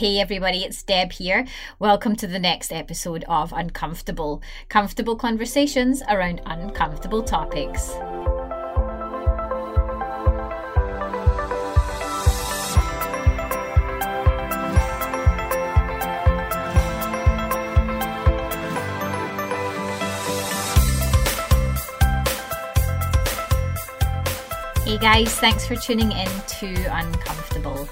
Hey everybody, it's Deb here. Welcome to the next episode of Uncomfortable comfortable conversations around uncomfortable topics. Hey guys, thanks for tuning in to Uncomfortable.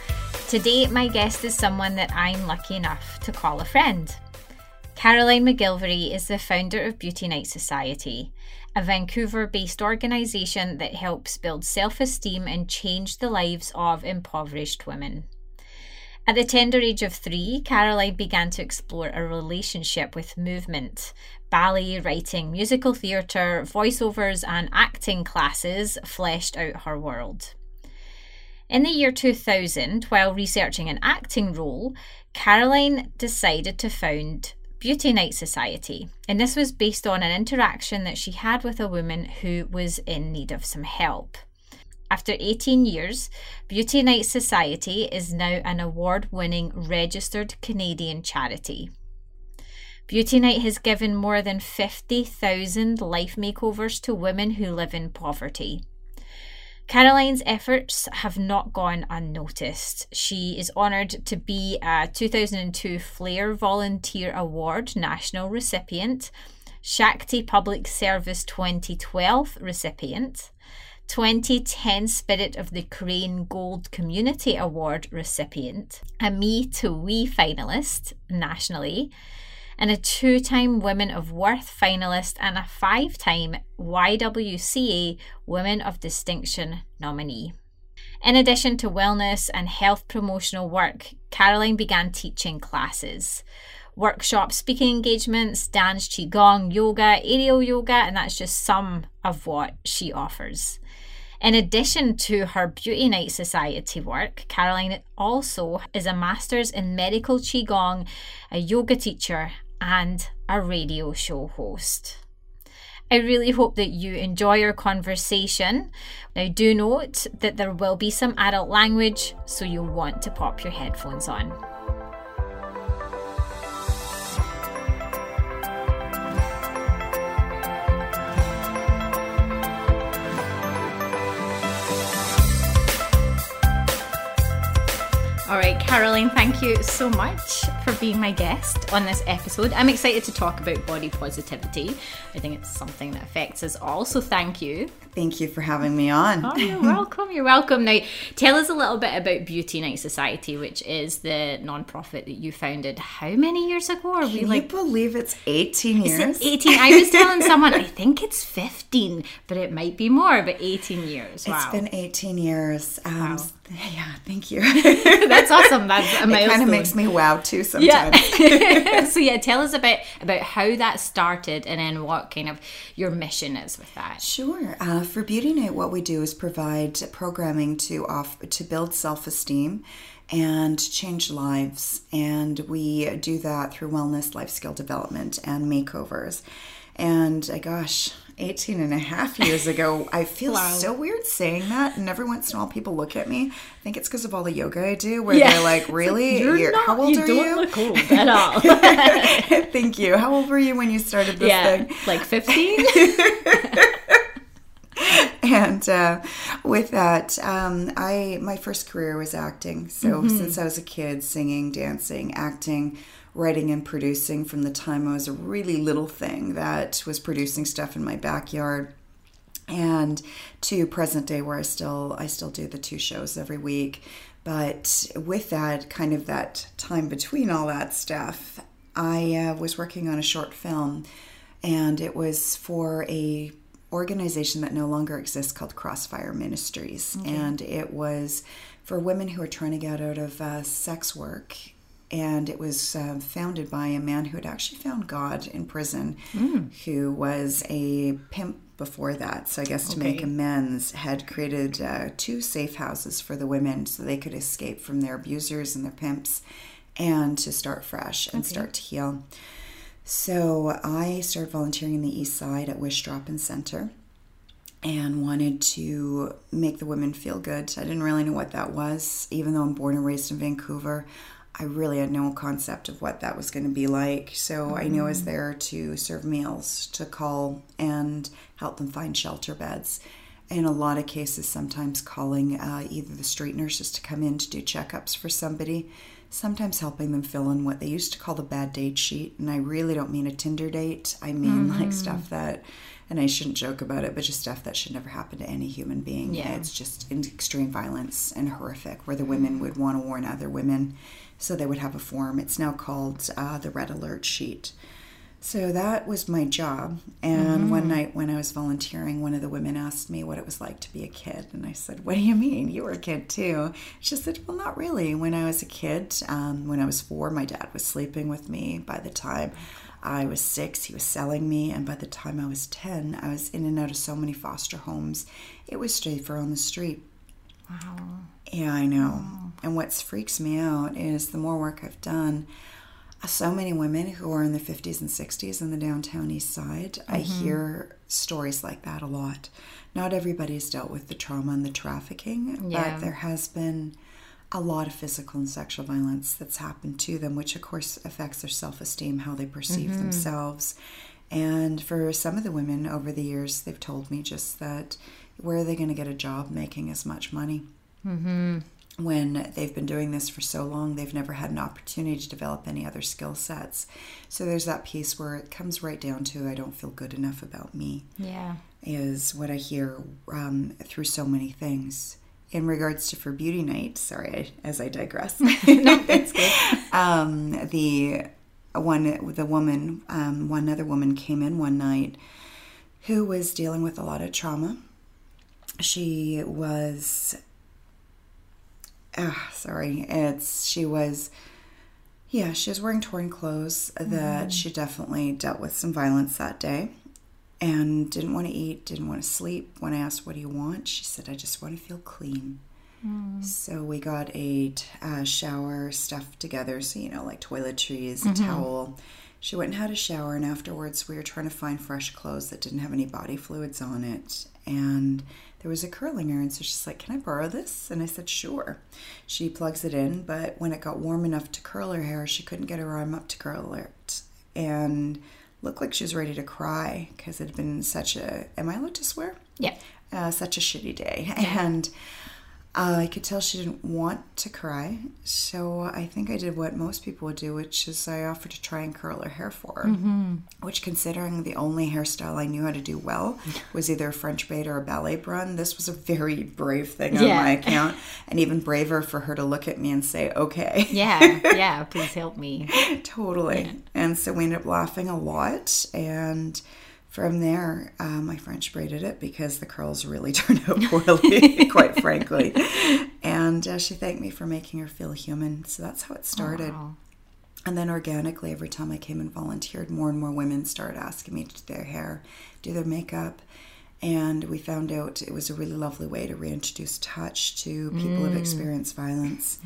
Today, my guest is someone that I'm lucky enough to call a friend. Caroline MacGillivray is the founder of Beauty Night Society, a Vancouver based organisation that helps build self esteem and change the lives of impoverished women. At the tender age of three, Caroline began to explore a relationship with movement. Ballet, writing, musical theatre, voiceovers, and acting classes fleshed out her world. In the year 2000, while researching an acting role, Caroline decided to found Beauty Night Society, and this was based on an interaction that she had with a woman who was in need of some help. After 18 years, Beauty Night Society is now an award winning registered Canadian charity. Beauty Night has given more than 50,000 life makeovers to women who live in poverty. Caroline's efforts have not gone unnoticed. She is honoured to be a 2002 Flare Volunteer Award national recipient, Shakti Public Service 2012 recipient, 2010 Spirit of the Crane Gold Community Award recipient, a Me to We finalist nationally, and a two time Women of Worth finalist and a five time YWCA Women of Distinction nominee. In addition to wellness and health promotional work, Caroline began teaching classes workshops, speaking engagements, dance, qigong, yoga, aerial yoga, and that's just some of what she offers. In addition to her Beauty Night Society work, Caroline also is a master's in medical Qigong, a yoga teacher, and a radio show host. I really hope that you enjoy our conversation. Now, do note that there will be some adult language, so you'll want to pop your headphones on. All right, Caroline, thank you so much for being my guest on this episode. I'm excited to talk about body positivity. I think it's something that affects us all, so thank you. Thank you for having me on. Oh, you're welcome. You're welcome. Now, tell us a little bit about Beauty Night Society, which is the nonprofit that you founded. How many years ago? Are Can we like? believe it's 18 years? 18. I was telling someone I think it's 15, but it might be more. But 18 years. Wow. It's been 18 years. Um, wow. Yeah, thank you. That's awesome. That's a It kind of makes me wow too sometimes. Yeah. so yeah, tell us about about how that started and then what kind of your mission is with that. Sure. Uh, for Beauty Night, what we do is provide programming to off to build self esteem and change lives, and we do that through wellness, life skill development, and makeovers. And uh, gosh, 18 and a half years ago. I feel wow. so weird saying that. And every once in a while, people look at me. I think it's because of all the yoga I do, where yeah. they're like, really? You're You're, not, how old you are don't you? look old at all. Thank you. How old were you when you started this yeah, thing? Like 15? and uh, with that, um, I my first career was acting. So mm-hmm. since I was a kid, singing, dancing, acting, writing, and producing from the time I was a really little thing that was producing stuff in my backyard, and to present day where I still I still do the two shows every week. But with that kind of that time between all that stuff, I uh, was working on a short film, and it was for a organization that no longer exists called Crossfire Ministries, okay. and it was for women who are trying to get out of uh, sex work. And it was uh, founded by a man who had actually found God in prison, mm. who was a pimp before that. So I guess to make amends, had created uh, two safe houses for the women so they could escape from their abusers and their pimps, and to start fresh and okay. start to heal. So I started volunteering in the East Side at Wish Drop In Center and wanted to make the women feel good. I didn't really know what that was, even though I'm born and raised in Vancouver. I really had no concept of what that was going to be like. So I knew I was mm. there to serve meals, to call and help them find shelter beds. In a lot of cases, sometimes calling uh, either the street nurses to come in to do checkups for somebody, sometimes helping them fill in what they used to call the bad date sheet. And I really don't mean a Tinder date, I mean like mm-hmm. stuff that and I shouldn't joke about it, but just stuff that should never happen to any human being. Yeah. It's just extreme violence and horrific, where the mm-hmm. women would want to warn other women. So they would have a form. It's now called uh, the Red Alert Sheet. So that was my job. And one night when I was volunteering, one of the women asked me what it was like to be a kid. And I said, What do you mean? You were a kid too. She said, Well, not really. When I was a kid, um, when I was four, my dad was sleeping with me. By the time I was six, he was selling me. And by the time I was 10, I was in and out of so many foster homes. It was safer on the street. Wow. Yeah, I know. And what freaks me out is the more work I've done, uh, so many women who are in the 50s and 60s in the downtown east side, I hear stories like that a lot. Not everybody's dealt with the trauma and the trafficking, Yeah. but there has been a lot of physical and sexual violence that's happened to them, which of course affects their self esteem, how they perceive themselves. And for some of the women over the years, they've told me just that where are they going to get a job making as much money? when they've been doing this for so long, they've never had an opportunity to develop any other skill sets. So there's that piece where it comes right down to I don't feel good enough about me, Yeah. is what I hear um, through so many things. In regards to for beauty night, sorry, I, as I digress. um, the one, the woman, um, one other woman came in one night who was dealing with a lot of trauma. She was ah, sorry, it's she was yeah, she was wearing torn clothes that she definitely dealt with some violence that day and didn't want to eat, didn't want to sleep. When I asked, What do you want? She said, I just want to feel clean. So we got a uh, shower stuff together, so you know, like toiletries, a towel. She went and had a shower, and afterwards, we were trying to find fresh clothes that didn't have any body fluids on it. And there was a curling iron, so she's like, Can I borrow this? And I said, Sure. She plugs it in, but when it got warm enough to curl her hair, she couldn't get her arm up to curl it. And looked like she was ready to cry because it had been such a. Am I allowed to swear? Yeah. uh, such a shitty day. And uh, I could tell she didn't want to cry. So I think I did what most people would do, which is I offered to try and curl her hair for her. Which, considering the only hairstyle I knew how to do well was either a French braid or a ballet brun, this was a very brave thing on Yeah. my account. And even braver for her to look at me and say, okay. Yeah. Yeah. Please help me. totally. And so we ended up laughing a lot. And from there, uh, my French braided it because the curls really turned out poorly, quite frankly. And uh, she thanked me for making her feel human. So that's how it started. Wow. And then organically, every time I came and volunteered, more and more women started asking me to do their hair, do their makeup. And we found out it was a really lovely way to reintroduce touch to people who've experienced violence.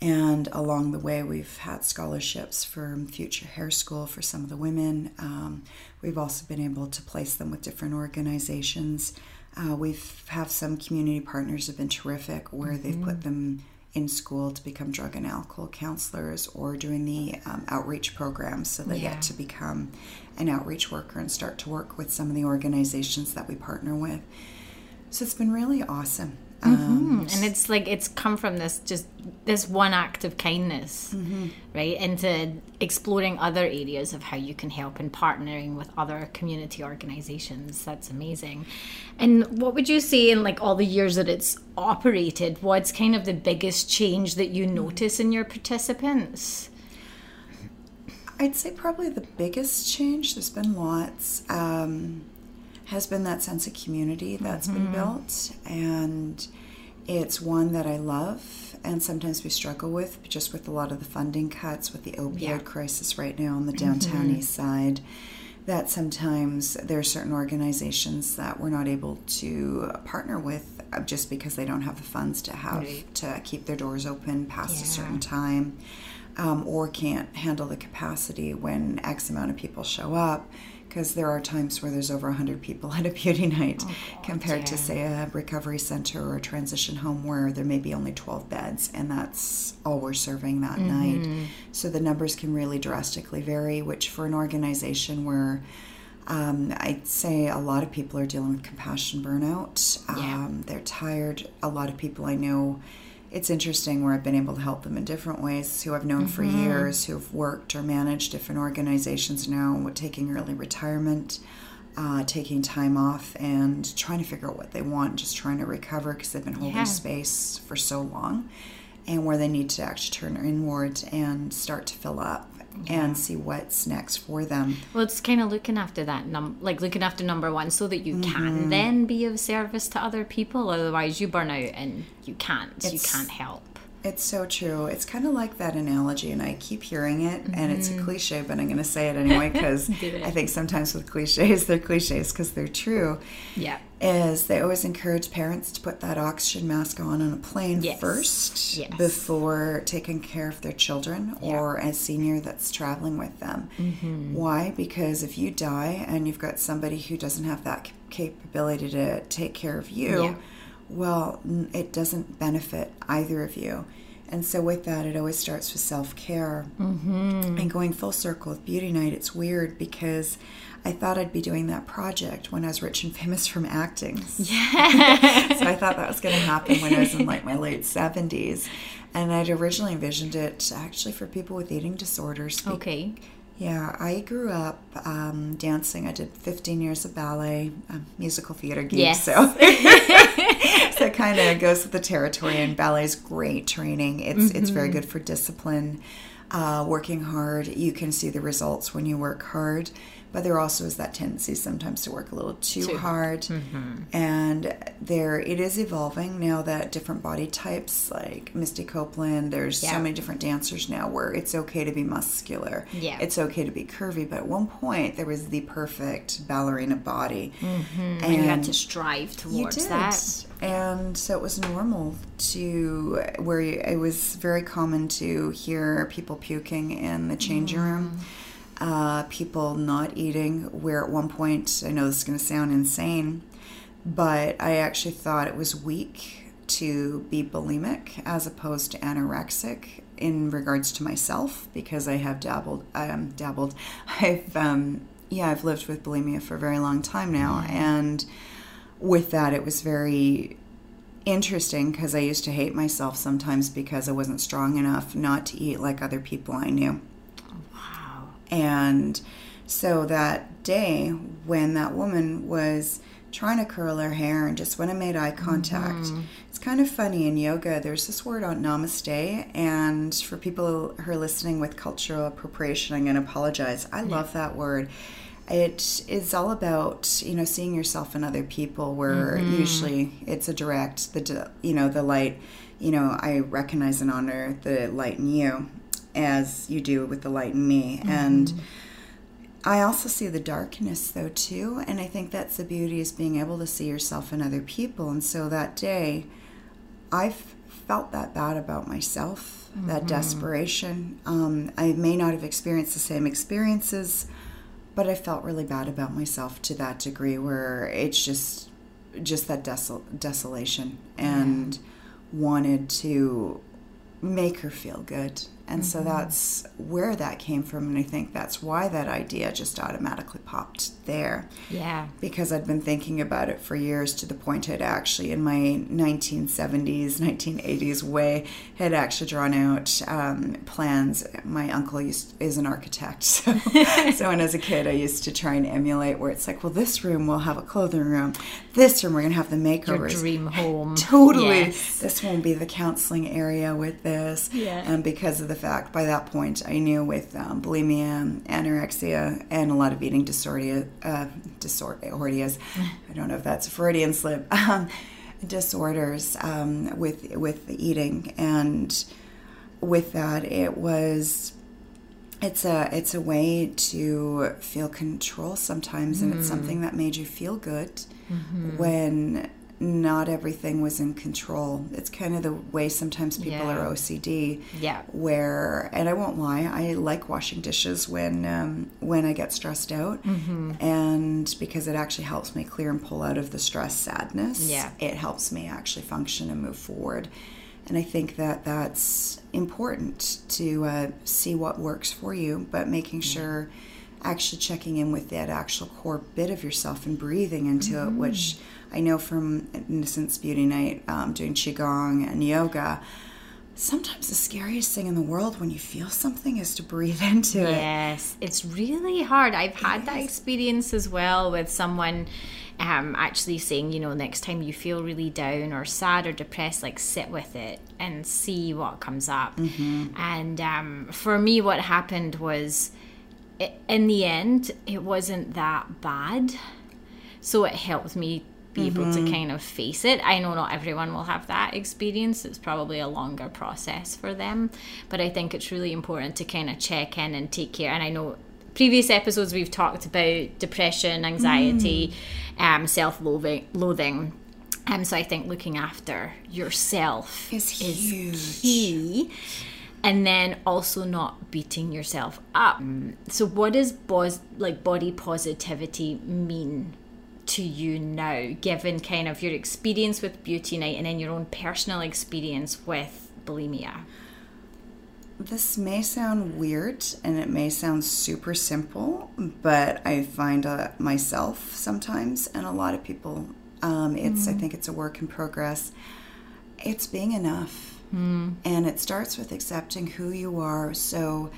And along the way, we've had scholarships for Future Hair School for some of the women. Um, we've also been able to place them with different organizations. Uh, we've have some community partners have been terrific, where they've put them in school to become drug and alcohol counselors, or doing the um, outreach programs, so they Yeah. get to become an outreach worker and start to work with some of the organizations that we partner with. So it's been really awesome. Um, and it's like it's come from this just this one act of kindness right? Into exploring other areas of how you can help and partnering with other community organizations. That's amazing. And what would you say in like all the years that it's operated what's kind of the biggest change that you notice in your participants? I'd say probably the biggest change, there's been lots, um, has been that sense of community that's been built. And it's one that I love and sometimes we struggle with, just with a lot of the funding cuts, with the opioid Yeah. crisis right now on the downtown east side. That sometimes there are certain organizations that we're not able to partner with uh, just because they don't have the funds to have Right. to keep their doors open past a certain time um, or can't handle the capacity when X amount of people show up because there are times where there's over 100 people at a beauty night Oh, compared to, say, a recovery center or a transition home where there may be only 12 beds and that's all we're serving that Mm-hmm. night. So the numbers can really drastically vary, which for an organization where um, I'd say a lot of people are dealing with compassion burnout. Yeah. Um, they're tired. A lot of people I know, it's interesting where I've been able to help them in different ways who I've known for Mm-hmm. years, who've worked or managed different organizations now, taking early retirement, uh, taking time off, and trying to figure out what they want, just trying to recover because they've been holding Yeah. space for so long, and where they need to actually turn inward and start to fill up. And see what's next for them. Well, it's kind of looking after that num like looking after number one, so that you Mm-hmm. can then be of service to other people. Otherwise, you burn out and you can't. you can't help. It's so true. It's kind of like that analogy, and I keep hearing it, and it's a cliche, but I'm going to say it anyway because Mm-hmm. I think sometimes with cliches, they're cliches because they're true. Yeah. Is they always encourage parents to put that oxygen mask on on a plane Yes. first Yes. before taking care of their children or a senior that's traveling with them. Mm-hmm. Why? Because if you die and you've got somebody who doesn't have that capability to take care of you, Yeah. well, it doesn't benefit either of you. And so, with that, it always starts with self care. Mm-hmm. And going full circle with Beauty Night, it's weird because I thought I'd be doing that project when I was rich and famous from acting. Yeah. so, I thought that was going to happen when I was in like my late 70s. And I'd originally envisioned it actually for people with eating disorders. Okay. yeah, I grew up um, dancing. I did 15 years of ballet, a musical theater geek. Yes. So, so it kind of goes with the territory. And ballet's great training. It's it's very good for discipline, uh, working hard. You can see the results when you work hard. But there also is that tendency sometimes to work a little too, Too hard. Mm-hmm. And there, it is evolving now that different body types, like Misty Copeland, there's Yeah. so many different dancers now where it's okay to be muscular. Yeah. It's okay to be curvy. But at one point, there was the perfect ballerina body. Mm-hmm. And you had to strive towards that. And so it was normal to where it was very common to hear people puking in the changing mm-hmm. room, uh, people not eating. Where at one point, I know this is going to sound insane, but I actually thought it was weak to be bulimic as opposed to anorexic in regards to myself because I have dabbled. Um, dabbled. I've um, yeah, I've lived with bulimia for a very long time now, and with that, it was very interesting because I used to hate myself sometimes because I wasn't strong enough not to eat like other people I knew. And so that day when that woman was trying to curl her hair and just when I made eye contact, mm-hmm. it's kind of funny in yoga, there's this word on namaste. And for people who are listening with cultural appropriation, I'm going to apologize. I love that word. It is all about you know seeing yourself in other people. Where mm-hmm. usually it's a direct the you know the light. You know I recognize and honor the light in you, as you do with the light in me, and I also see the darkness though too, and I think that's the beauty is being able to see yourself in other people. And so that day, I felt that bad about myself, that desperation. Um, I may not have experienced the same experiences, but I felt really bad about myself to that degree where it's just just that desol- desolation and wanted to make her feel good. And so that's where that came from. And I think that's why that idea just automatically popped there Yeah. because I'd been thinking about it for years to the point I'd actually, in my 1970s, 1980s way, had actually drawn out um, plans. My uncle used, is an architect. So, so when as a kid, I used to try and emulate where it's like, well, this room will have a clothing room. This room, we're going to have the makeovers. Your dream home. Totally. Yes. This won't be the counseling area with this. Yeah. And because of the fact, by that point, I knew with um, bulimia, anorexia, and a lot of eating disorder, uh, disorders. I don't know if that's a Freudian slip. Um, disorders um, with with the eating, and with that, it was it's a it's a way to feel control sometimes and it's something that made you feel good when not everything was in control. It's kind of the way sometimes people Yeah. are OCD. Yeah. Where, and I won't lie, I like washing dishes when um, when I get stressed out, Mm-hmm. and because it actually helps me clear and pull out of the stress, sadness. Yeah. it helps me actually function and move forward. And I think that that's important to uh, see what works for you, but making sure actually checking in with that actual core bit of yourself and breathing into it, which I know from Innocence Beauty Night, um, doing Qigong and yoga. Sometimes the scariest thing in the world when you feel something is to breathe into it. Yes, it's really hard. I've had that experience as well with someone um, actually saying, you know, next time you feel really down or sad or depressed, like sit with it and see what comes up. And um, for me, what happened was, in the end, it wasn't that bad. So it helped me be able to kind of face it. I know not everyone will have that experience. It's probably a longer process for them. But I think it's really important to kind of check in and take care. And I know previous episodes we've talked about depression, anxiety, um, self loathing. Um, so I think looking after yourself Is huge. key. And then also not beating yourself up. So what does bos- like body positivity mean to you now, given kind of your experience with Beauty Night and then your own personal experience with bulimia? This may sound weird and it may sound super simple, but I find uh, myself sometimes and a lot of people, um, it's I think it's a work in progress. It's being enough, and it starts with accepting who you are. So,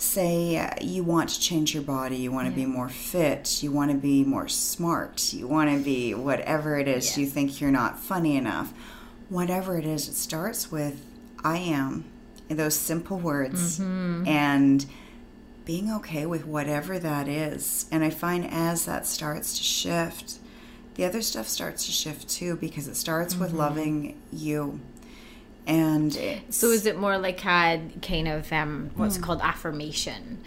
say uh, you want to change your body, you want to be more fit, you want to be more smart, you want to be whatever it is you think you're not funny enough. Whatever it is, it starts with I am. Those simple words and being okay with whatever that is. And I find as that starts to shift, the other stuff starts to shift too because it starts with loving you. And So is it more like a kind of um, what's called affirmation?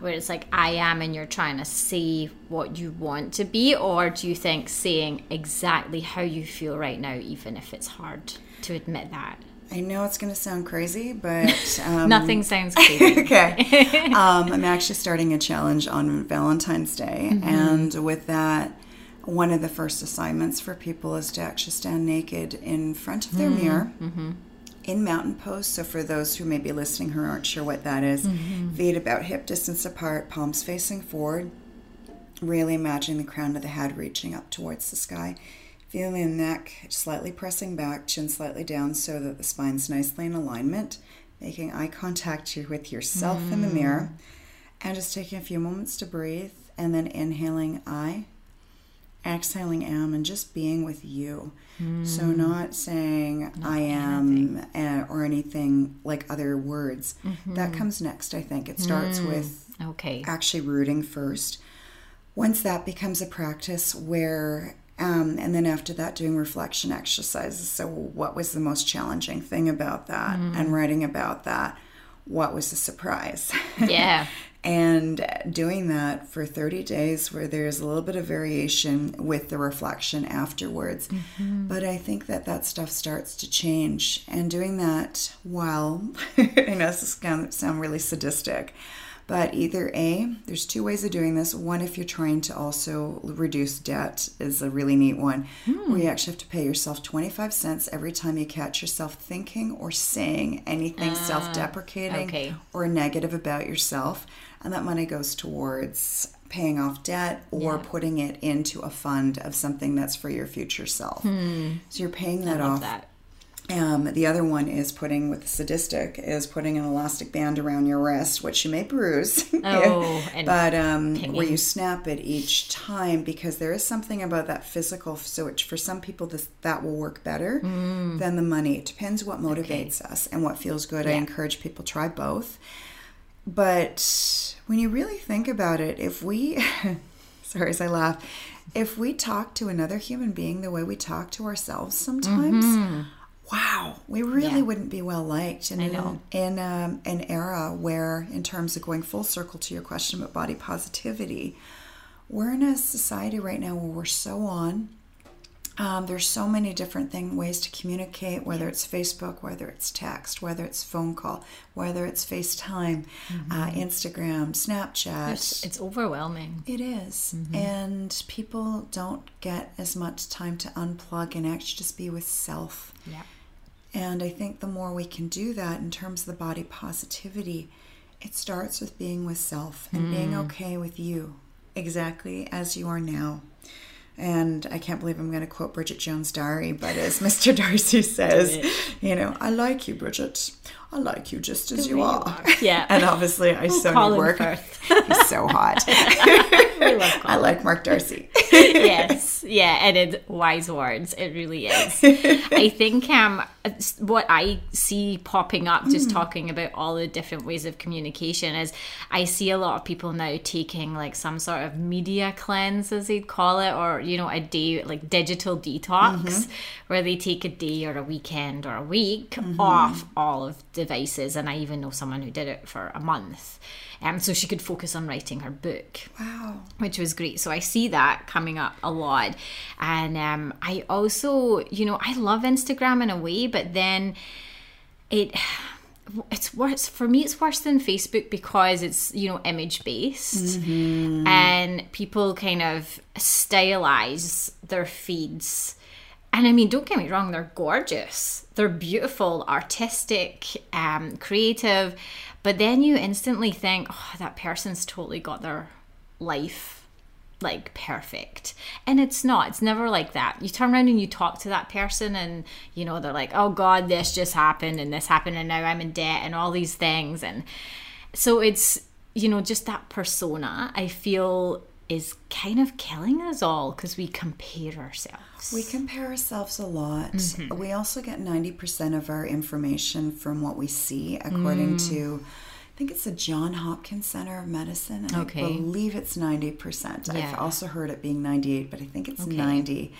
Where it's like I am, and you're trying to say what you want to be, or do you think saying exactly how you feel right now, even if it's hard to admit that? I know it's going to sound crazy, but um, Nothing sounds crazy. okay. Um, I'm actually starting a challenge on Valentine's Day, Mm-hmm. and with that, one of the first assignments for people is to actually stand naked in front of Mm-hmm. their mirror. In mountain pose, so for those who may be listening who aren't sure what that is, Mm-hmm. feet about hip distance apart, palms facing forward, really imagining the crown of the head reaching up towards the sky. Feeling the neck slightly pressing back, chin slightly down so that the spine's nicely in alignment. Making eye contact with yourself in the mirror. And just taking a few moments to breathe. And then inhaling I, exhaling am, and just being with you. So, not saying I am uh, or anything like other words. That comes next, I think. It starts with Okay. actually rooting first. Once that becomes a practice where, um, and then after that, doing reflection exercises. So, what was the most challenging thing about that? And writing about that. What was the surprise? Yeah. And doing that for 30 days where there's a little bit of variation with the reflection afterwards. Mm-hmm. But i think that that stuff starts to change. And doing that while i know this is going to sound really sadistic but either a there's two ways of doing this. One if you're trying to also reduce debt is a really neat one hmm. where you actually have to pay yourself 25 cents every time you catch yourself thinking or saying anything ah, self-deprecating okay. or negative about yourself and that money goes towards paying off debt or Yeah. putting it into a fund of something that's for your future self so you're paying that Love off that. um, the other one is putting with the sadistic is putting an elastic band around your wrist, which you may bruise. Oh, and but um, where you snap it each time because there is something about that physical. So for some people this that will work better Mm. than the money. It depends what motivates us and what feels good. I encourage people try both. But when you really think about it, if we, sorry as I laugh, if we talk to another human being the way we talk to ourselves sometimes, wow, we really Mm-hmm. Yeah. wouldn't be well liked. And I know. in, in um, an era where, in terms of going full circle to your question about body positivity, we're in a society right now where we're so on Um, there's so many different thing ways to communicate, whether it's Facebook, whether it's text, whether it's phone call, whether it's FaceTime, uh, Instagram, Snapchat. It's, it's overwhelming. It is. And people don't get as much time to unplug and actually just be with self. Yeah. And I think the more we can do that in terms of the body positivity, it starts with being with self and being okay with you exactly as you are now. And I can't believe I'm going to quote Bridget Jones' diary, but as Mr. Darcy says, you know, I like you, Bridget. I like you just as you are. are. Yeah. and obviously, I so Colin need work. He's so hot. I like Mark Darcy. yes, yeah, and it's wise words. It really is. I think um, what I see popping up, just hmm. talking about all the different ways of communication, is I see a lot of people now taking like some sort of media cleanse, as they'd call it, or you know, a day like digital detox, mm-hmm. where they take a day or a weekend or a week mm-hmm. off all of devices. And I even know someone who did it for a month. Um, so she could focus on writing her book Wow. which was great. So I see that coming up a lot. And um, I also, you know, I love Instagram in a way, but then it it's worse for me it's worse than facebook because it's you know image based and people kind of stylize their feeds and I mean, don't get me wrong, they're gorgeous. They're beautiful, artistic, um, creative. But then you instantly think, oh, that person's totally got their life like perfect. And it's not. It's never like that. You turn around and you talk to that person and you know, they're like, "Oh god, this just happened and this happened and now I'm in debt and all these things." And so it's, you know, just that persona I feel is kind of killing us all because we compare ourselves. We compare ourselves a lot. Mm-hmm. We also get 90% of our information from what we see, according Mm. to, I think it's the John Hopkins Center of Medicine. And Okay. I believe it's 90%. Yeah. I've also heard it being 98, but I think it's 90.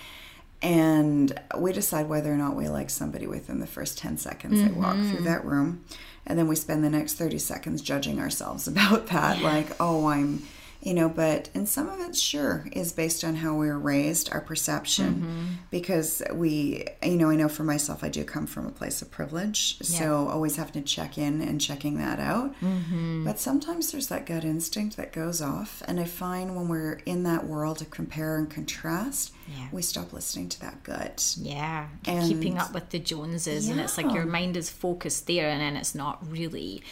And we decide whether or not we like somebody within the first 10 seconds they walk Mm-hmm. through that room. And then we spend the next 30 seconds judging ourselves about that. Like, oh, I'm, you know, but, and some of it, sure, is based on how we were raised, our perception. Mm-hmm. Because we, you know, I know for myself, I do come from a place of privilege. So always having to check in and checking that out. Mm-hmm. But sometimes there's that gut instinct that goes off. And I find when we're in that world of compare and contrast, Yeah. we stop listening to that gut. Yeah, And- keeping up with the Joneses, and it's like your mind is focused there, and then it's not really.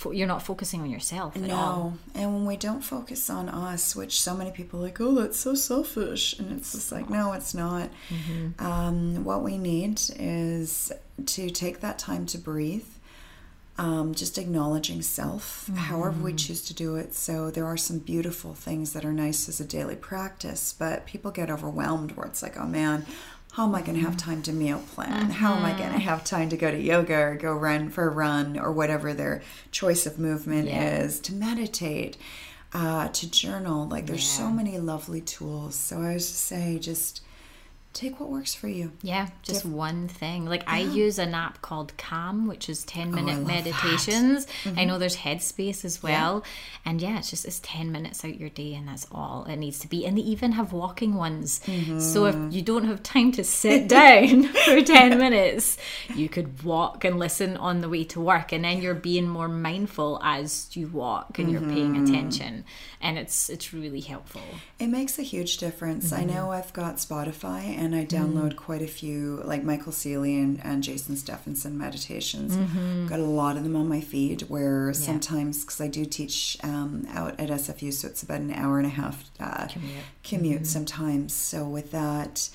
Fo- you're not focusing on yourself at all. No, and when we don't focus on us, which so many people are like, oh, that's so selfish, and it's just like, no, it's not. Um, what we need is to take that time to breathe, um, just acknowledging self, however we choose to do it. So there are some beautiful things that are nice as a daily practice, but people get overwhelmed where it's like, oh man. How am I going to have time to meal plan? How am I going to have time to go to yoga or go run for a run or whatever their choice of movement Yeah. is? To meditate, uh, to journal. Like there's so many lovely tools. So I was just say, just take what works for you. Yeah, just one thing. Like I use an app called Calm, which is ten oh, minute love that. meditations. I know mm-hmm. there's Headspace as well, and yeah, it's just it's ten minutes out your day, and that's all it needs to be. And they even have walking ones. So if mm-hmm. you don't have time to sit down for ten minutes, you could walk and listen on the way to work, and then you're being more mindful as you walk and you're paying mm-hmm. attention, and it's it's really helpful. It makes a huge difference. I know I've got Spotify and I download quite a few, like Michael Sealey and, and Jason Stephenson meditations. Got a lot of them on my feed where sometimes, because I do teach um, out at SFU, so it's about an hour and a half uh, commute, sometimes. So with that,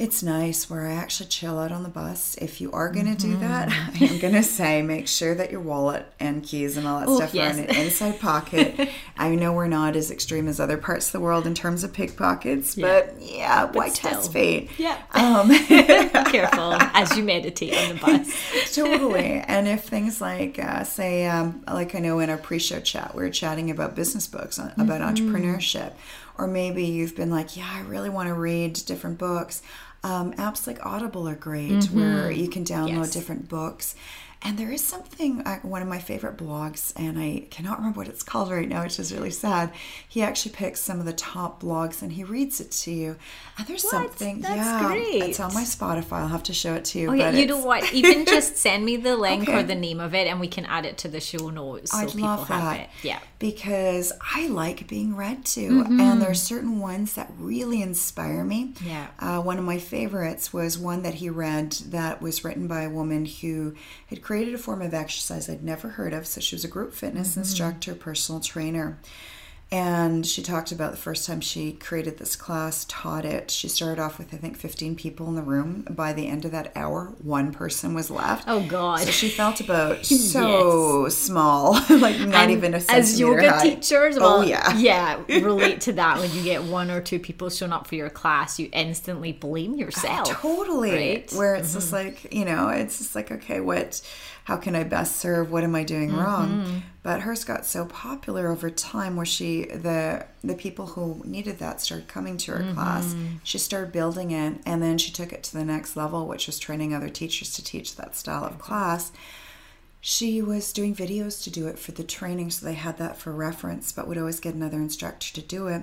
it's nice where I actually chill out on the bus. If you are going to do that, I am going to say make sure that your wallet and keys and all that Oh, stuff yes. are in an inside pocket. I know we're not as extreme as other parts of the world in terms of pickpockets, but yeah, why test fate? Yeah. Um, Be careful as you meditate on the bus. totally. And if things like, uh, say, um, like I know in our pre-show chat, we were chatting about business books, on, about entrepreneurship, or maybe you've been like, yeah, I really want to read different books. Um, apps like Audible are great, where you can download Yes. different books. And there is something, uh, one of my favorite blogs, and I cannot remember what it's called right now, which is really sad. He actually picks some of the top blogs and he reads it to you. And there's What? something, That's yeah, great. it's on my Spotify. I'll have to show it to you. Oh yeah, you know what? Even just send me the link or the name of it, and we can add it to the show notes so I'd people love have that. it. Yeah. Because I like being read to, Mm-hmm. and there are certain ones that really inspire me. Yeah. Uh, one of my favorites was one that he read that was written by a woman who had created a form of exercise I'd never heard of. So she was a group fitness Mm-hmm. instructor, personal trainer. And she talked about the first time she created this class, taught it. She started off with, I think, 15 people in the room. By the end of that hour, one person was left. Oh, God. So she felt about so small, like not And even a as yoga high. teachers, Oh, well, yeah. yeah, relate to that. When you get one or two people showing up for your class, you instantly blame yourself. Totally. right? Mm-hmm. Where it's just like, you know, it's just like, okay, what, how can I best serve? What am I doing wrong? Mm-hmm. But hers got so popular over time where she, the, the people who needed that started coming to her class. Mm-hmm. She started building it and then she took it to the next level, which was training other teachers to teach that style of class. She was doing videos to do it for the training, so they had that for reference, but would always get another instructor to do it.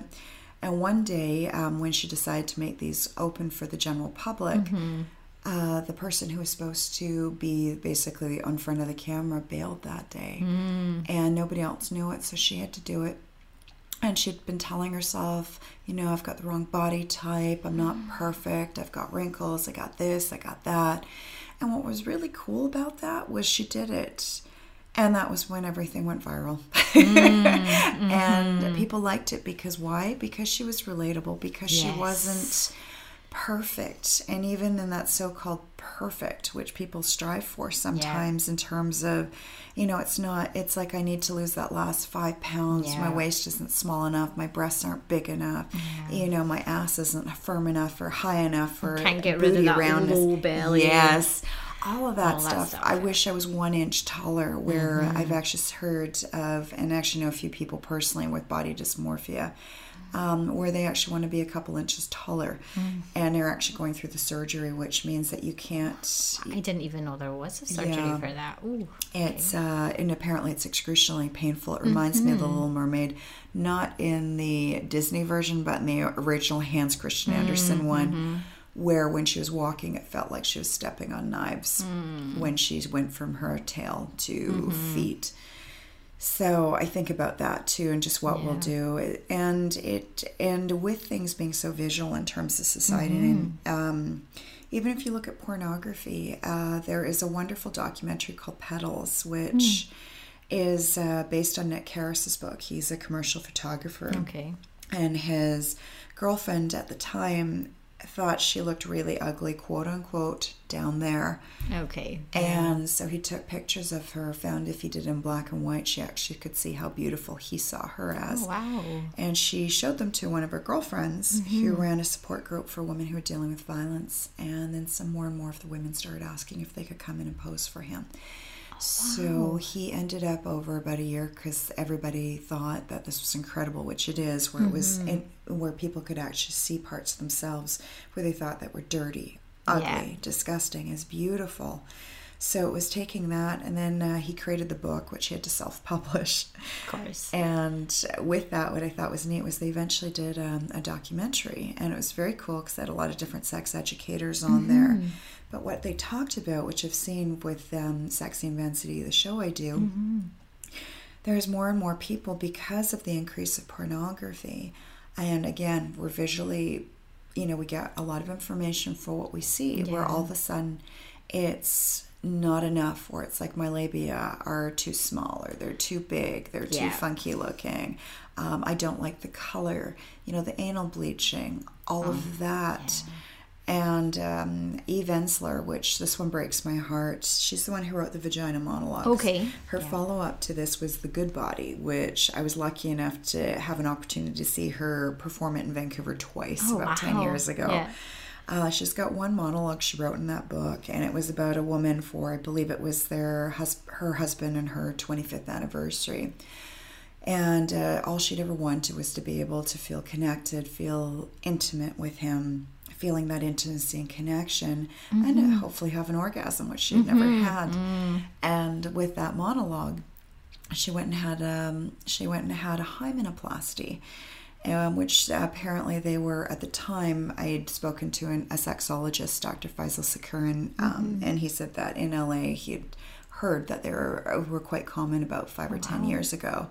And one day, um, when she decided to make these open for the general public, uh, the person who was supposed to be basically on front of the camera bailed that day, mm. and nobody else knew it, so she had to do it. And she'd been telling herself, you know, I've got the wrong body type, I'm not mm. perfect, I've got wrinkles, I got this, I got that. And what was really cool about that was she did it. And that was when everything went viral. Mm. and mm-hmm. people liked it because why? Because she was relatable, because she wasn't perfect. And even in that so called perfect, which people strive for sometimes in terms of, you know, it's not, it's like I need to lose that last five pounds. My waist isn't small enough. My breasts aren't big enough. You know, my ass isn't firm enough or high enough or Can't get rid of that roundness. low belly. Yes. All of that, All that stuff. stuff, I. Mm-hmm. wish I was one inch taller, where I've actually heard of, and actually know a few people personally with body dysmorphia, um, where they actually want to be a couple inches taller. Mm. And they're actually going through the surgery, which means that you can't I didn't even know there was a surgery Yeah. for that. Ooh. it's uh, and apparently it's excruciatingly painful. It reminds me of the Mm-hmm. Little Mermaid, not in the Disney version, but in the original Hans Christian Mm-hmm. Andersen one, where when she was walking, it felt like she was stepping on knives Mm. when she went from her tail to Mm-hmm. feet. So I think about that too, and just what we'll do, and it and with things being so visual in terms of society, Mm-hmm. and um, even if you look at pornography, uh, there is a wonderful documentary called Petals, which is uh, based on Nick Karras's book. He's a commercial photographer, Okay. and his girlfriend at the time thought she looked really ugly, quote unquote, down there. Okay. And so he took pictures of her, found if he did in black and white, she actually could see how beautiful he saw her as. Oh, wow. And she showed them to one of her girlfriends who mm-hmm. ran a support group for women who were dealing with violence. And then some more and more of the women started asking if they could come in and pose for him. So he ended up over about a year because everybody thought that this was incredible, which it is, where it was in, where people could actually see parts themselves where they thought that were dirty, ugly, Yeah. disgusting, is beautiful. So it was taking that, and then uh, he created the book, which he had to self-publish. Of course. And with that, what I thought was neat was they eventually did um, a documentary, and it was very cool because they had a lot of different sex educators on there. But what they talked about, which I've seen with um, Sexy Immensity, the show I do, there's more and more people because of the increase of pornography. And again, we're visually, you know, we get a lot of information for what we see, where all of a sudden it's not enough, or it's like my labia are too small or they're too big, they're too funky looking. Um, I don't like the color, you know, the anal bleaching, all of that. And um, Eve Ensler, which this one breaks my heart. She's the one who wrote the Vagina Monologues. Okay. Her follow up to this was The Good Body, which I was lucky enough to have an opportunity to see her perform it in Vancouver twice Oh, about 10 years ago. Yeah. Uh, she's got one monologue she wrote in that book, and it was about a woman for, I believe it was their hus- her husband and her 25th anniversary. And uh, all she'd ever wanted was to be able to feel connected, feel intimate with him, feeling that intimacy and connection and hopefully have an orgasm, which she'd never had. And with that monologue, she went and had um, she went and had a hymenoplasty, um, which apparently they were at the time. I had spoken to an, a sexologist, Dr. Faisal Sakuran, um, and he said that in LA he had heard that they were, were quite common about five or ten years ago.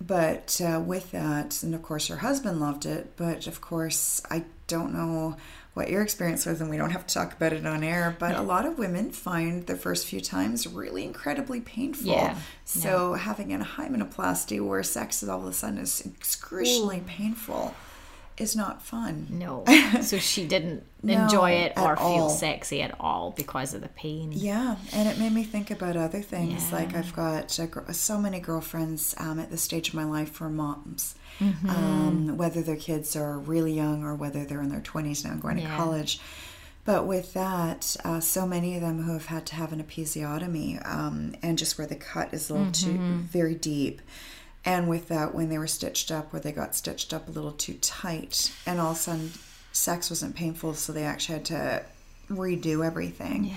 But uh, with that, and of course her husband loved it, but of course I don't know what your experience was, and we don't have to talk about it on air. But a lot of women find the first few times really incredibly painful. Yeah. So having a hymenoplasty where sex is all of a sudden is excruciatingly painful is not fun. No. So she didn't No, enjoy it or feel all. sexy at all because of the pain. Yeah, and it made me think about other things. Yeah. Like I've got a, so many girlfriends um, at this stage of my life who are moms, Mm-hmm. um, whether their kids are really young or whether they're in their twenties now going to college. But with that, uh, so many of them who have had to have an episiotomy, um, and just where the cut is a little too Mm-hmm. very deep. And with that, when they were stitched up, where they got stitched up a little too tight, and all of a sudden, sex wasn't painful, so they actually had to redo everything. yeah.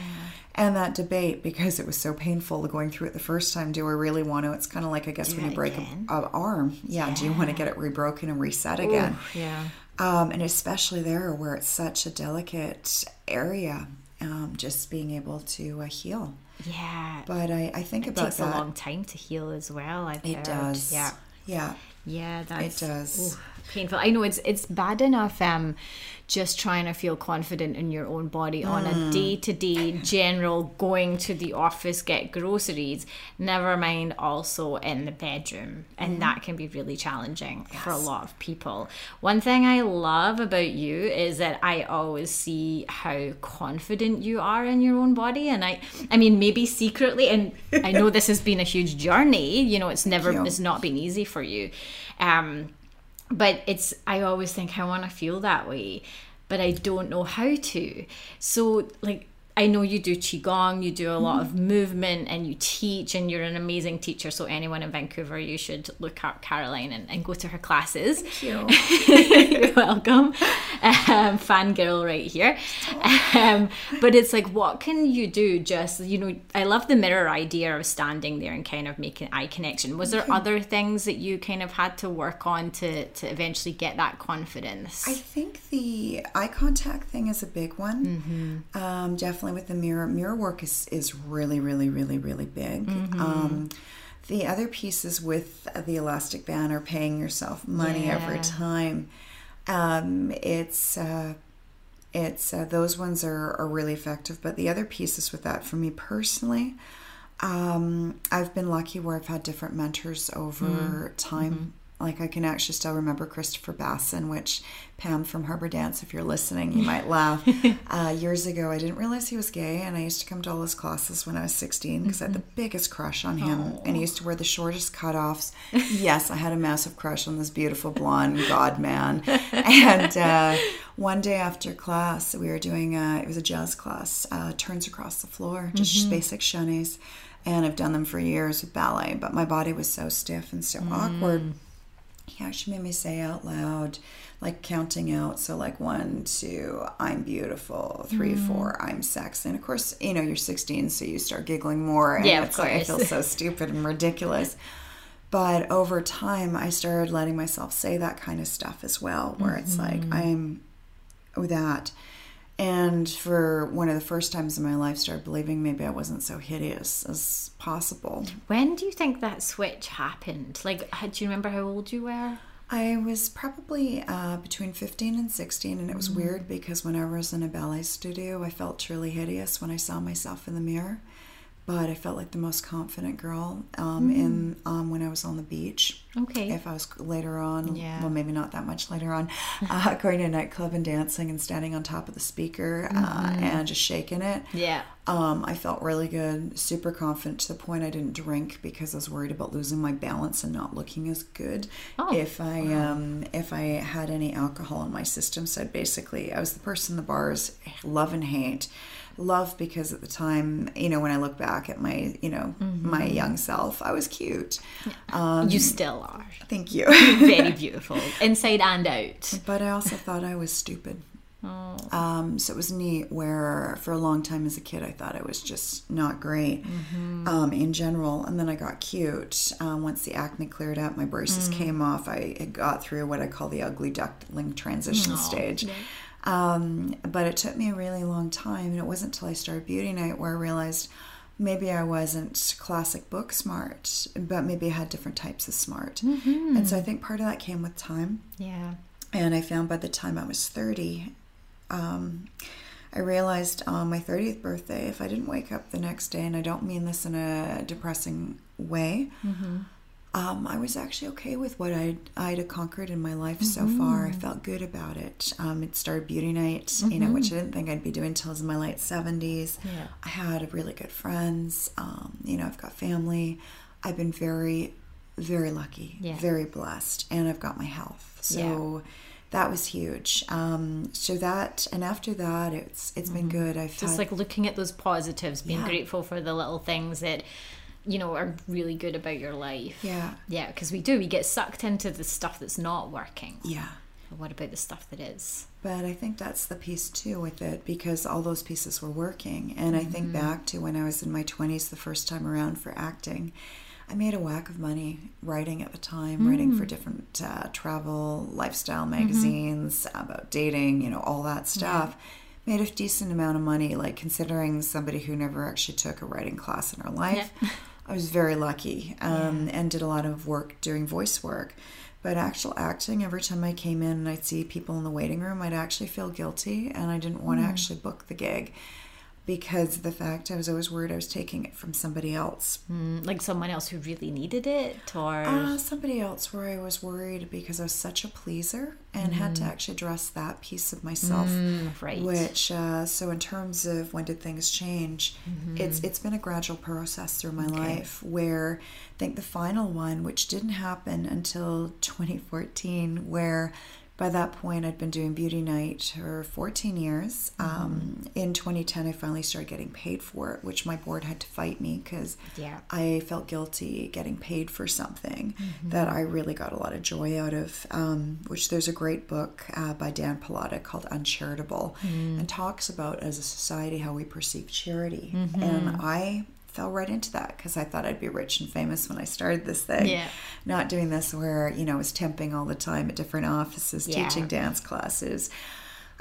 And that debate, because it was so painful going through it the first time, do I really want to? It's kind of like, I guess, Do when you break again? a, a arm. Yeah, do you want to get it rebroken and reset again? Yeah. Um, and especially there where it's such a delicate area, um, just being able to uh, heal. Yeah. But I, I think about it about takes that. a long time to heal as well. I've it heard. does. Yeah. Yeah. Yeah, that's it does. ooh, painful. I know it's it's bad enough um just trying to feel confident in your own body on Mm. a day-to-day general going to the office get groceries never mind also in the bedroom. And that can be really challenging for a lot of people. One thing i love about you is that i always see how confident you are in your own body. And i i mean maybe secretly and i know this has been a huge journey you know it's never it's not been easy for you. Um but it's i always think i want to feel that way but i don't know how to. So like i know you do qigong you do a lot of movement and you teach and you're an amazing teacher. So anyone in vancouver you should look up caroline and, and go to her classes. You. you're welcome. Um, fangirl right here. Um, but it's like what can you do? Just you know i love the mirror idea of standing there and kind of making eye connection. Was there other things that you kind of had to work on to to eventually get that confidence? I think the eye contact thing is a big one. Um, definitely with the mirror. Mirror work is, is really, really, really, really big. Um, the other pieces with the elastic band are paying yourself money every time. Um, it's uh, it's uh, those ones are, are really effective. But the other pieces with that, for me personally, um, I've been lucky where I've had different mentors over time. Like I can actually still remember Christopher Basson, which Pam from Harbour Dance, if you're listening, you might laugh. uh, years ago, I didn't realize he was gay, and I used to come to all his classes when I was 16 because I had the biggest crush on him, and he used to wear the shortest cutoffs. yes, I had a massive crush on this beautiful blonde god man. And uh, one day after class, we were doing a, it was a jazz class, uh, turns across the floor, just basic chaînés. And I've done them for years with ballet, but my body was so stiff and so awkward. He actually made me say out loud, like counting out. So, like one, two, I'm beautiful. Three, mm. four, I'm sexy. And of course, you know, you're 16, so you start giggling more. And Yeah, of it's like, I feel so stupid and ridiculous. But over time, I started letting myself say that kind of stuff as well, where it's like, mm-hmm. I'm that. And for one of the first times in my life, started believing maybe I wasn't so hideous as possible. when do you think that switch happened like do you remember how old you were I was probably uh, between 15 and 16, and it was weird because whenever I was in a ballet studio, I felt truly hideous when I saw myself in the mirror. But I felt like the most confident girl um, in um, when I was on the beach. okay If I was later on, Yeah. well, maybe not that much later on, uh, going to a nightclub and dancing and standing on top of the speaker uh, and just shaking it. yeah Um, I felt really good, super confident to the point I didn't drink because I was worried about losing my balance and not looking as good Oh, if I um, if I had any alcohol in my system. So basically, I was the person the bars, love and hate. Love because at the time, you know, when I look back at my, you know, my young self, I was cute. Um, you still are thank you. very beautiful inside and out but I also thought I was stupid. oh Um, so it was neat where for a long time as a kid I thought I was just not great Mm-hmm. um, in general. And then I got cute. Um, once the acne cleared up, my braces Mm. came off. I got through what I call the ugly duckling transition stage. Um, but it took me a really long time. And it wasn't until I started Beauty Night where I realized maybe I wasn't classic book smart, but maybe I had different types of smart. Mm-hmm. And so I think part of that came with time. Yeah. And I found by the time I was 30, um, I realized on my 30th birthday, if I didn't wake up the next day, and I don't mean this in a depressing way, um, I was actually okay with what I'd, I'd conquered in my life so far. I felt good about it. Um, it started Beauty Night, you know, which I didn't think I'd be doing till I was in my late 70s. Yeah. I had really good friends. Um, you know, I've got family. I've been very, very lucky, Yeah. very blessed, and I've got my health. So that was huge. Um, so that, and after that, it's it's been good. I've Just had, like looking at those positives, being Yeah. grateful for the little things that, you know, are really good about your life. yeah, Yeah, because we do. We get sucked into the stuff that's not working. yeah. But what about the stuff that is? But I think that's the piece too with it because all those pieces were working. And I think mm-hmm. back to when I was in my 20s the first time around for acting. I made a whack of money writing at the time, writing for mm. different uh, travel, lifestyle mm-hmm. magazines about dating, you know, all that stuff. Made a decent amount of money, like considering somebody who never actually took a writing class in her life. I was very lucky um, and did a lot of work doing voice work. But actual acting, every time I came in and I'd see people in the waiting room, I'd actually feel guilty and I didn't want to actually book the gig because of the fact I was always worried I was taking it from somebody else. Mm, like someone else who really needed it, or Uh, somebody else where I was worried because I was such a pleaser and had to actually address that piece of myself. Mm, right? Which uh, so in terms of when did things change, it's Mm-hmm. it's been a gradual process through my life where I think the final one, which didn't happen until 2014, where by that point I'd been doing beauty night for 14 years. Mm-hmm. Um, in 2010, I finally started getting paid for it, which my board had to fight me because Yeah. I felt guilty getting paid for something Mm-hmm. that I really got a lot of joy out of. Um, which there's a great book uh, by Dan Pallotta called Uncharitable Mm. and talks about as a society how we perceive charity. Mm-hmm. And I fell right into that because I thought I'd be rich and famous when I started this thing. Yeah. Not doing this where, you know, I was temping all the time at different offices, Yeah. teaching dance classes.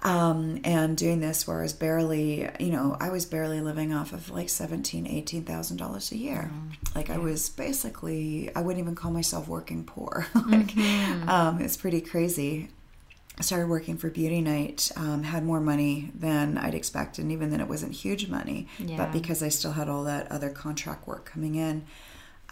Um, and doing this where I was barely, you know, I was barely living off of like seventeen, eighteen thousand dollars a year. Like I was basically, I wouldn't even call myself working poor. like, um, it's pretty crazy. I started working for Beauty Night, um, had more money than I'd expected, and even then it wasn't huge money. Yeah. But because I still had all that other contract work coming in,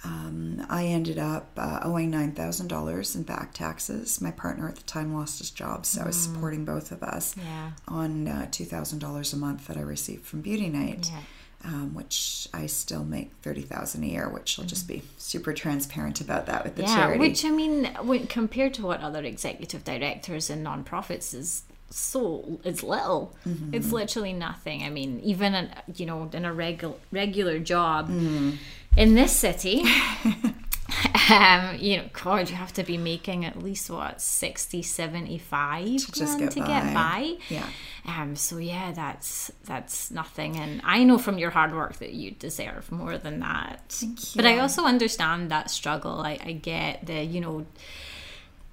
um, I ended up uh, owing nine thousand dollars in back taxes. My partner at the time lost his job, so I was supporting both of us Yeah. on uh, two thousand dollars a month that I received from Beauty Night. Yeah. Um, which I still make thirty thousand a year, which I'll just be super transparent about that with the yeah, charity. which I mean, when, compared to what other executive directors in nonprofits is so it's little. Mm-hmm. It's literally nothing. I mean, even in, you know in a regular regular job Mm. in this city. Um, you know, God, you have to be making at least what 60, 75 just get to get by. by. Yeah. Um, so yeah, that's that's nothing, and I know from your hard work that you deserve more than that. Thank But I also understand that struggle. I, I get the you know,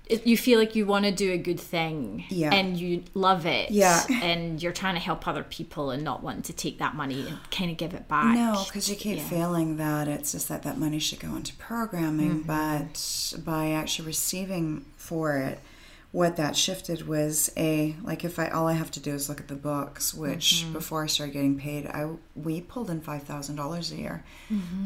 it, you feel like you want to do a good thing, Yeah. and you love it, Yeah. and you're trying to help other people and not wanting to take that money and kind of give it back. No, because you keep Yeah. feeling that it's just that that money should go into programming, Mm-hmm. but by actually receiving for it, what that shifted was a like if I all I have to do is look at the books, which Mm-hmm. before I started getting paid, I we pulled in five thousand dollars a year.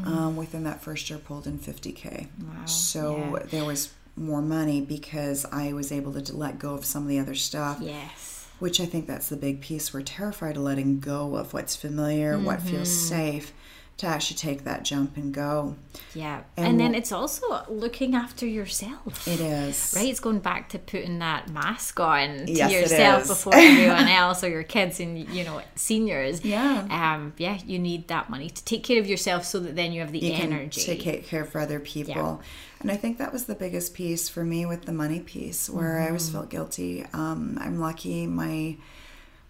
Um, within that first year, pulled in fifty k. Mm-hmm. Wow, So yeah. there was more money because I was able to let go of some of the other stuff Yes. which I think that's the big piece. We're terrified of letting go of what's familiar, what feels Mm-hmm. safe, to actually take that jump and go. Yeah. And And, then what- it's also looking after yourself. It is. Right, it's going back to putting that mask on to Yes, yourself before everyone else or your kids and you know seniors. Yeah. Um. Yeah, you need that money to take care of yourself so that then you have the You energy. can take care for other people. And I think that was the biggest piece for me with the money piece, where I Mm-hmm. always felt guilty. Um, I'm lucky. My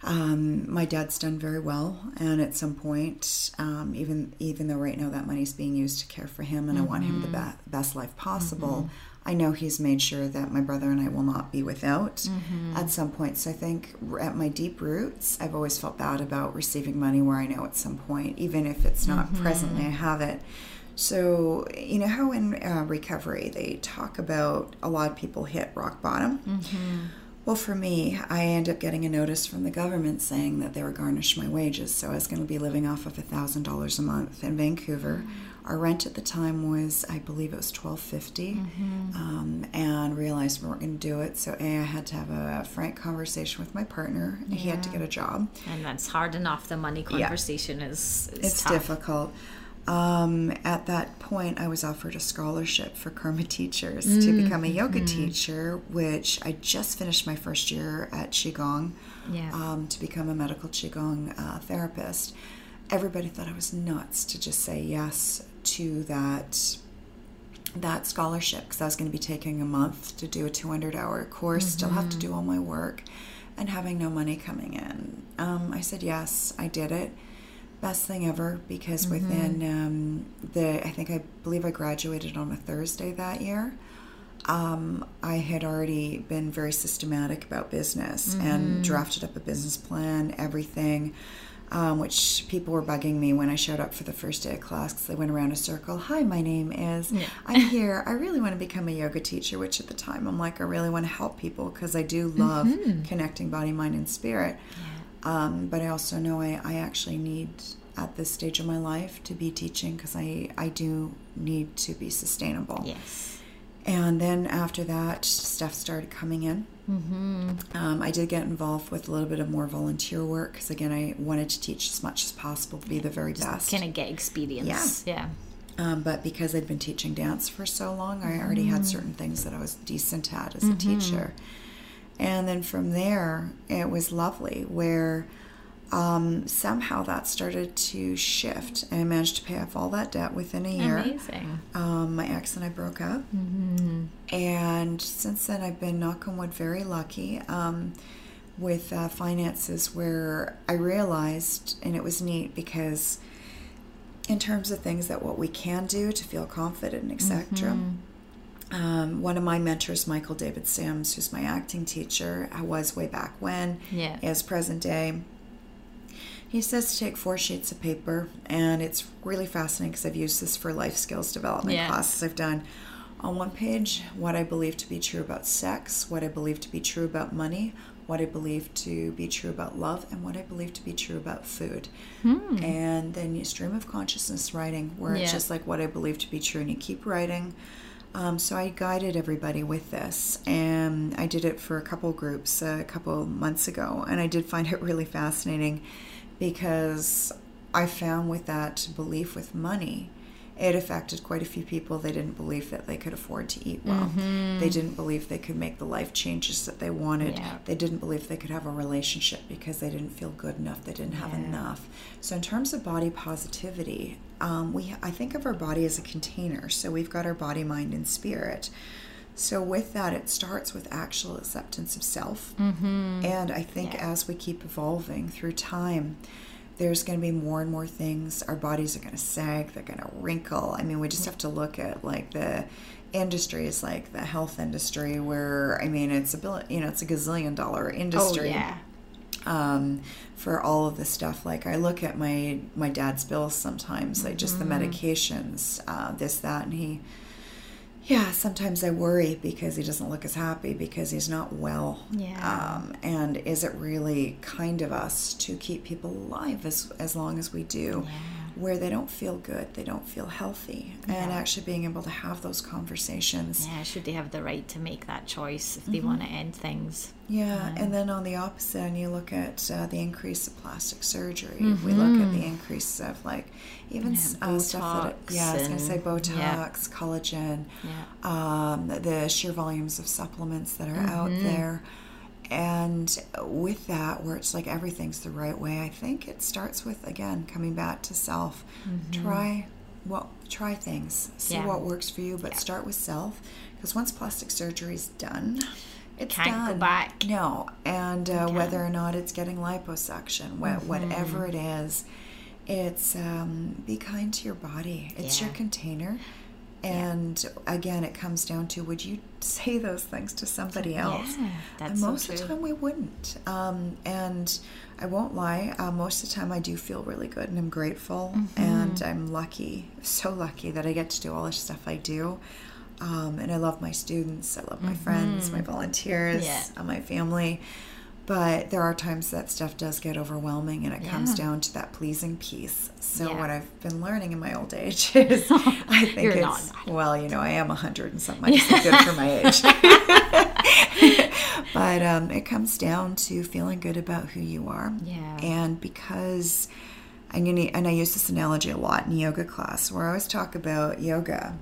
Um, my dad's done very well, and at some point, um, even even though right now that money's being used to care for him, and I want him the be- best life possible, I know he's made sure that my brother and I will not be without at some point. So I think at my deep roots, I've always felt bad about receiving money where I know at some point, even if it's not presently, I have it. So, you know how in uh, recovery they talk about a lot of people hit rock bottom? Well, for me, I ended up getting a notice from the government saying that they were garnish my wages. So I was going to be living off of $1,000 a month in Vancouver. Our rent at the time was, I believe it was twelve um, and realized we weren't going to do it. So A, I had to have a frank conversation with my partner. He had to get a job. And that's hard enough. The money conversation is, is It's tough. difficult. Um, at that point, I was offered a scholarship for Karma Teachers to Mm, become a yoga mm-hmm. teacher, which I just finished my first year at Qigong Yeah. um, to become a medical Qigong uh, therapist. Everybody thought I was nuts to just say yes to that that scholarship because I was going to be taking a month to do a 200 hour course, still have to do all my work, and having no money coming in. Um, I said yes, I did it. Best thing ever because within um, the, I think I believe I graduated on a Thursday that year. Um, I had already been very systematic about business and drafted up a business plan, everything um, which people were bugging me when I showed up for the first day of class because they went around a circle. Hi, my name is. I'm here. I really want to become a yoga teacher, which at the time I'm like, I really want to help people because I do love connecting body, mind, and spirit. Um, but I also know I, I actually need at this stage of my life to be teaching because I, I do need to be sustainable. Yes. And then after that, stuff started coming in. Mm-hmm. Um, I did get involved with a little bit of more volunteer work because, again, I wanted to teach as much as possible to be the very best. Kind of get experience. Yeah. Um, but because I'd been teaching dance for so long, I already had certain things that I was decent at as a teacher. And then from there, it was lovely where um, somehow that started to shift. And I managed to pay off all that debt within a year. Amazing. Um, my ex and I broke up. And since then, I've been, knock on wood, very lucky um, with uh, finances where I realized, and it was neat because, in terms of things that what we can do to feel confident, etc. Um, one of my mentors, Michael David Sims, who's my acting teacher, I was way back when, Yeah. is present day. He says to take four sheets of paper, and it's really fascinating because I've used this for life skills development Yeah. classes I've done. On one page, what I believe to be true about sex, what I believe to be true about money, what I believe to be true about love, and what I believe to be true about food. And then you stream of consciousness writing, where Yeah. it's just like what I believe to be true, and you keep writing. Um, so I guided everybody with this, and I did it for a couple groups a couple months ago, and I did find it really fascinating because I found with that belief with money, it affected quite a few people. They didn't believe that they could afford to eat well. They didn't believe they could make the life changes that they wanted. Yeah. They didn't believe they could have a relationship because they didn't feel good enough. They didn't have Yeah. enough. So in terms of body positivity, um, we I think of our body as a container. So we've got our body, mind, and spirit. So with that, it starts with actual acceptance of self. Mm-hmm. And I think Yeah. as we keep evolving through time, there's going to be more and more things. Our bodies are going to sag. They're going to wrinkle. I mean, we just have to look at like the industries, like the health industry, where I mean, it's a bill, you know, it's a gazillion dollar industry. Oh, yeah. um, for all of the stuff. Like I look at my my dad's bills sometimes, like just the Mm-hmm. medications, uh, this that, and he. Yeah, sometimes I worry because he doesn't look as happy because he's not well. Yeah. Um, and is it really kind of us to keep people alive as as long as we do, where they don't feel good, they don't feel healthy, and actually being able to have those conversations. Yeah, should they have the right to make that choice if they Mm-hmm. want to end things? Yeah, and then on the opposite end, you look at uh, the increase of plastic surgery. We look at the increase of like even s uh, stuff that yeah, I was going to say Botox, yeah. collagen, Yeah. um, the sheer volumes of supplements that are out Mm-hmm. there. And with that, where it's like everything's the right way, I think it starts with again coming back to self. Try what try things, see Mm-hmm. Yeah. what works for you, but start with self. Because once plastic surgery is done, it's Can't done. go back. No, and uh, whether or not it's getting liposuction, wha- Mm-hmm. whatever it is, it's um, be kind to your body. It's your container. And again, it comes down to would you say those things to somebody else? Yeah, that's and so most of the time we wouldn't. Um, and I won't lie, uh, most of the time I do feel really good and I'm grateful Mm-hmm. and I'm lucky, so lucky that I get to do all the stuff I do. Um, and I love my students, I love my friends, my volunteers, Mm-hmm. Yeah. uh, my family. But there are times that stuff does get overwhelming and it comes down to that pleasing piece. So, Yeah. what I've been learning in my old age is I think You're it's, not. well, you know, I am 100 and something. Look good for my age. but um, it comes down to feeling good about who you are. Yeah. And because I'm gonna, and I use this analogy a lot in yoga class, where I always talk about yoga.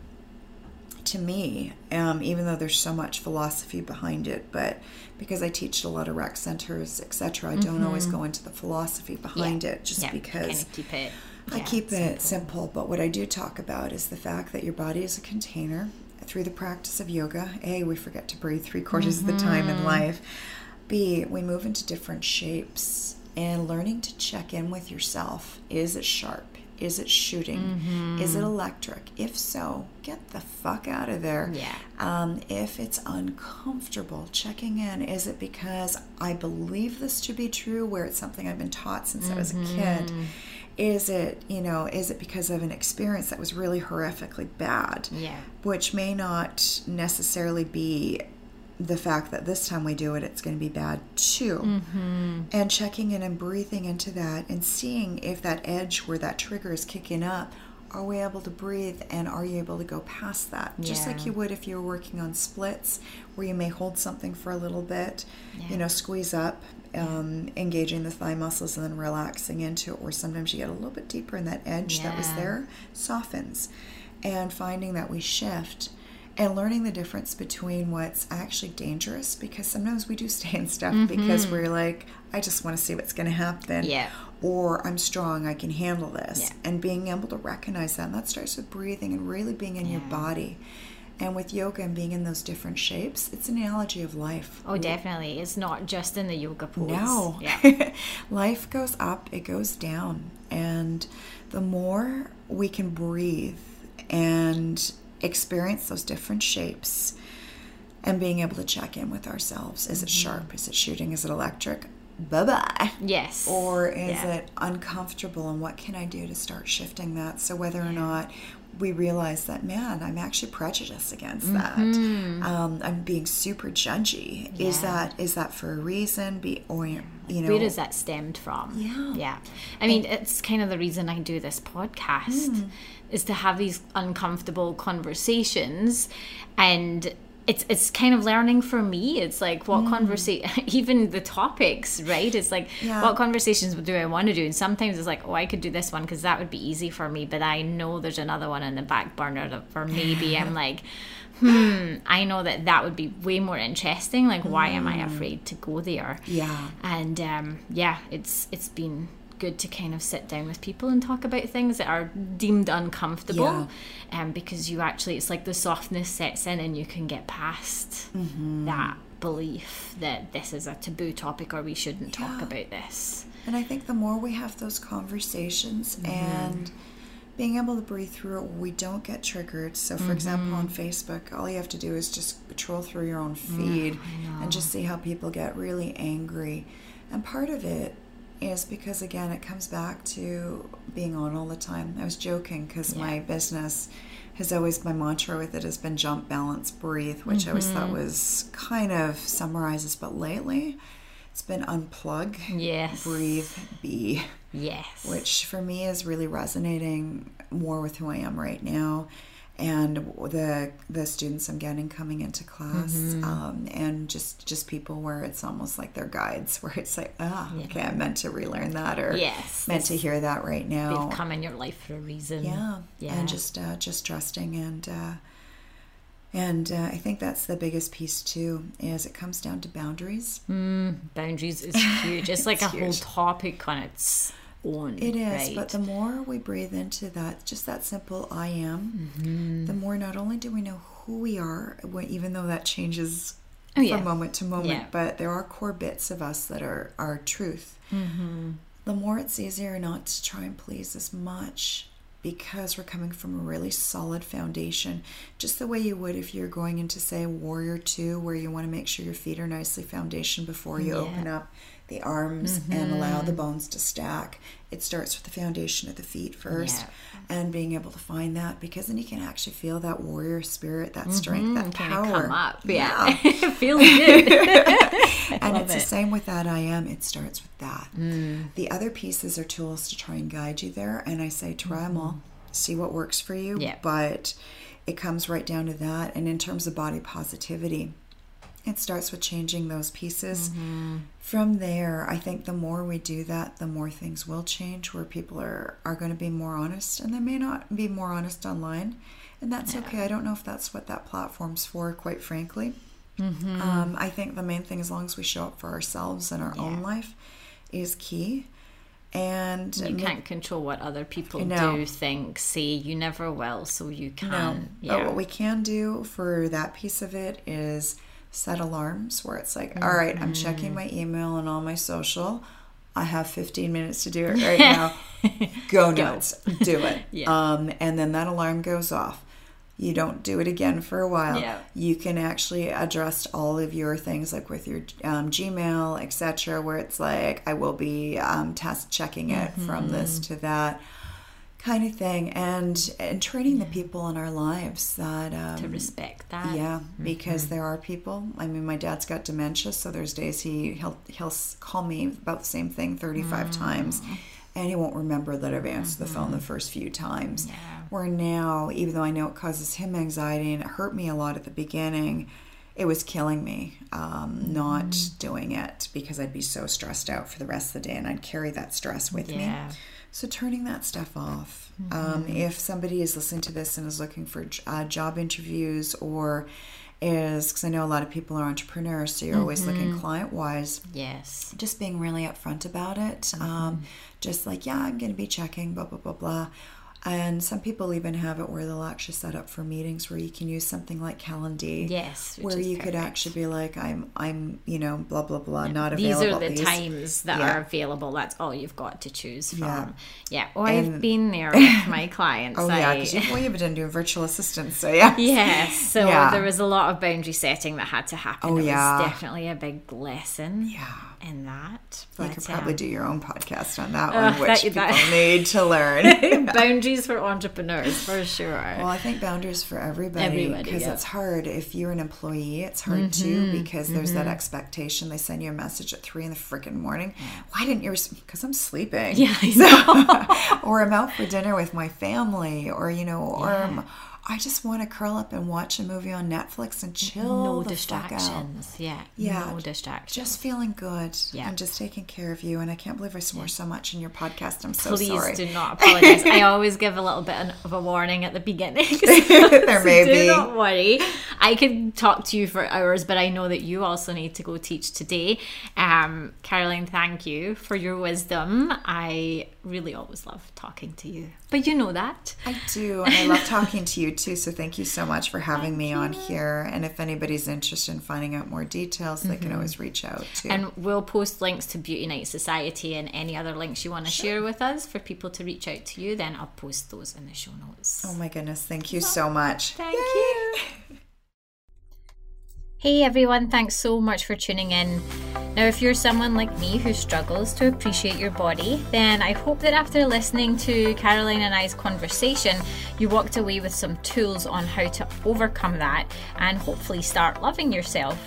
To me, um, even though there's so much philosophy behind it, but because I teach a lot of rec centers, etc., I don't always go into the philosophy behind it, just Mm-hmm. yeah, because kind of keep it. I keep simple. it simple, but what I do talk about is the fact that your body is a container. Through the practice of yoga, A, we forget to breathe three quarters of the time Mm-hmm. in life. B, we move into different shapes and learning to check in with yourself. Is it sharp? Is it shooting? Is it Mm-hmm. electric? If so, get the fuck out of there. Yeah. Um, if it's uncomfortable, checking in, is it because I believe this to be true, where it's something I've been taught since I was a kid? Mm-hmm. Is it, you know, is it because of an experience that was really horrifically bad? Yeah. Which may not necessarily be the fact that this time we do it, it's going to be bad too. Mm-hmm. And checking in and breathing into that and seeing if that edge where that trigger is kicking up, are we able to breathe and are you able to go past that? Just like you would if you were working on splits where you may hold something for a little bit, Yeah. you know, squeeze up, um, engaging the thigh muscles and then relaxing into it, or sometimes you get a little bit deeper and that edge that was there softens. And finding that we shift and learning the difference between what's actually dangerous because sometimes we do stay in stuff because we're like, I just want to see what's going to happen. Mm-hmm. Yeah. Or I'm strong, I can handle this. Yeah. And being able to recognize that. And that starts with breathing and really being in your body. And with yoga and being in those different shapes, it's an analogy of life. Oh, definitely. It's not just in the yoga pose. No. Yeah. Life goes up, it goes down. And the more we can breathe and experience those different shapes and being able to check in with ourselves is it Mm-hmm. sharp? Is it shooting? Is it electric? Bye bye. Yes. Or is Yeah. it uncomfortable? And what can I do to start shifting that? So, whether or not we realize that, man, I'm actually prejudiced against that. Um, I'm being super judgy. Is Mm-hmm. That is that for a reason? Be or you know, where does that stemmed from? Yeah. Yeah. I mean, it's kind of the reason I do this podcast Hmm. Is to have these uncomfortable conversations and it's it's kind of learning for me. It's like what conversation even the topics, right? It's like. Yeah. what conversations do I want to do? And sometimes it's like, oh, I could do this one because that would be easy for me, but I know there's another one in the back burner that or maybe I'm like hmm, I know that that would be way more interesting. Like, why am I afraid to go there? Yeah. and um, yeah, it's it's been good to kind of sit down with people and talk about things that are deemed uncomfortable, Yeah. um, because you actually it's like the softness sets in and you can get past mm-hmm. that belief that this is a taboo topic or we shouldn't talk about this. And I think the more we have those conversations mm-hmm. and being able to breathe through it, we don't get triggered. So, for example, mm-hmm. on Facebook, all you have to do is just troll through your own feed and just see how people get really angry. And part of it is because, again, it comes back to being on all the time. I was joking because my business has always, my mantra with it has been jump, balance, breathe, which I always thought mm-hmm. was kind of summarizes. But lately, it's been unplug, Yes. breathe, be, Yes. which for me is really resonating more with who I am right now and the the students I'm getting coming into class Mm-hmm. um, and just just people where it's almost like their guides where it's like ah okay I meant to relearn that or Yes, meant to hear that right now They've come in your life for a reason. yeah, Yeah. and just uh, just trusting and uh, and uh, I think that's the biggest piece too is it comes down to boundaries Boundaries is huge. It's like It's a whole topic on its It is, right? but the more we breathe into that, just that simple I am, Mm-hmm. the more not only do we know who we are, even though that changes Oh, yeah. from moment to moment, Yeah. but there are core bits of us that are our truth. Mm-hmm. The more it's easier not to try and please as much because we're coming from a really solid foundation, just the way you would if you're going into, say, Warrior 2, where you want to make sure your feet are nicely foundation before you Yeah. open up the arms and allow the mm-hmm. bones to stack. It starts with the foundation of the feet first Yeah. and being able to find that because then you can actually feel that warrior spirit, that mm-hmm. strength, that Kind power. come up. Yeah. it feels good. and it's the same with that I am. It starts with that. Mm. The other pieces are tools to try and guide you there. And I say try them all, mm-hmm. see what works for you. Yeah. But it comes right down to that. And in terms of body positivity, it starts with changing those pieces. From there, I think the more we do that, the more things will change where people are, are going to be more honest and they may not be more honest online. And that's okay. I don't know if that's what that platform's for, quite frankly. Um, I think the main thing, as long as we show up for ourselves in our own life, is key. And You can't control what other people No. do, think, see. You never will, so you no, can. but Yeah. what we can do for that piece of it is set alarms where it's like, all right, I'm checking my email and all my social. I have 15 minutes to do it right now. Go nuts, do it. Yeah. Um, and then that alarm goes off. You don't do it again for a while. Yeah. You can actually address all of your things, like with your um, Gmail, etc., where it's like I will be um, test checking it from this Mm-hmm. to that kind of thing, and and training the people in our lives that um, to respect that. yeah, Mm-hmm. because there are people. I mean, my dad's got dementia, so there's days he he'll he'll call me about the same thing 35 Mm. times, and he won't remember that I've answered the phone the first few times. Mm-hmm. Yeah. Where now, even though I know it causes him anxiety and it hurt me a lot at the beginning, it was killing me um, not Mm-hmm. doing it because I'd be so stressed out for the rest of the day, and I'd carry that stress with me. Yeah. So turning that stuff off. Mm-hmm. Um, if somebody is listening to this and is looking for uh, job interviews or is, because I know a lot of people are entrepreneurs, so you're always Mm-hmm. looking client wise, Yes. just being really upfront about it. Mm-hmm. Um, just like, yeah, I'm going to be checking, blah, blah, blah, blah. And some people even have it where they'll actually set up for meetings where you can use something like Calendly. Yes. which Where you could actually be like, I'm, I'm, you know, blah blah blah, not These available. These are the These- times that Yeah. are available. That's all you've got to choose from. Yeah. Yeah. Oh, I've been there with my clients. Oh yeah, because you, well, you've been doing virtual assistants, so yeah. Yes, so Yeah. there was a lot of boundary setting that had to happen. Oh, it yeah. was definitely a big lesson Yeah. In that. You could probably um, do your own podcast on that one, which that- people that- need to learn. boundaries for entrepreneurs for sure. well, I think boundaries for everybody Everybody, because yeah. Mm-hmm. it's hard. If you're an employee, it's hard too because there's that expectation. They send you a message at three in the freaking morning. Why didn't you? Because I'm sleeping. Yeah, I know. or I'm out for dinner with my family, or you know, or I'm, I just want to curl up and watch a movie on Netflix and chill. no the fuck out. distractions. Yeah, Yeah, no distractions. Just feeling good Yeah. and just taking care of you. And I can't believe I swore so much in your podcast. I'm so Please sorry. Please do not apologize. I always give a little bit of a warning at the beginning. there So may Do not worry. I could talk to you for hours, but I know that you also need to go teach today. Um, Caroline, thank you for your wisdom. I really always love talking to you, but you know that. I do, and I love talking to you too. So thank you so much for having me on here. And if anybody's interested in finding out more details, they can always reach out too. Mm-hmm. And we'll post links to Beauty Night Society and any other links you want to share with us for people to reach out to you. Then I'll post those in the show notes. oh my goodness, thank you so much. Thank you. Hey everyone, thanks so much for tuning in. Now, if you're someone like me who struggles to appreciate your body, then I hope that after listening to Caroline and I's conversation, you walked away with some tools on how to overcome that and hopefully start loving yourself.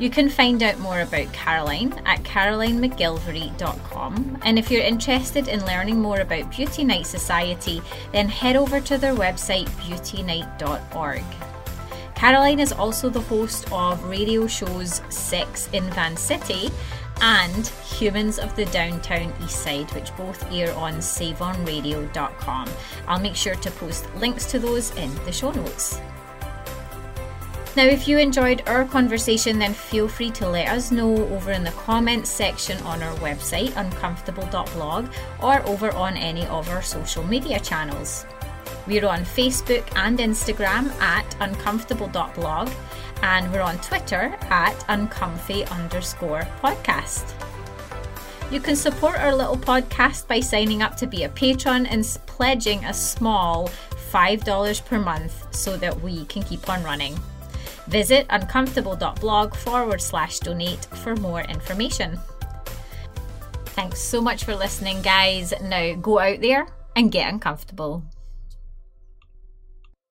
You can find out more about Caroline at carolinemacgillivray.com. And if you're interested in learning more about Beauty Night Society, then head over to their website beautynight.org. Caroline is also the host of radio shows Sex in Van City and Humans of the Downtown East Side, which both air on savonradio.com. I'll make sure to post links to those in the show notes. Now, if you enjoyed our conversation, then feel free to let us know over in the comments section on our website, uncomfortable.blog, or over on any of our social media channels. We're on Facebook and Instagram at uncomfortable.blog, and we're on Twitter at uncomfy underscore podcast. You can support our little podcast by signing up to be a patron and pledging a small $5 per month so that we can keep on running. Visit uncomfortable.blog forward slash donate for more information. Thanks so much for listening, guys. Now go out there and get uncomfortable.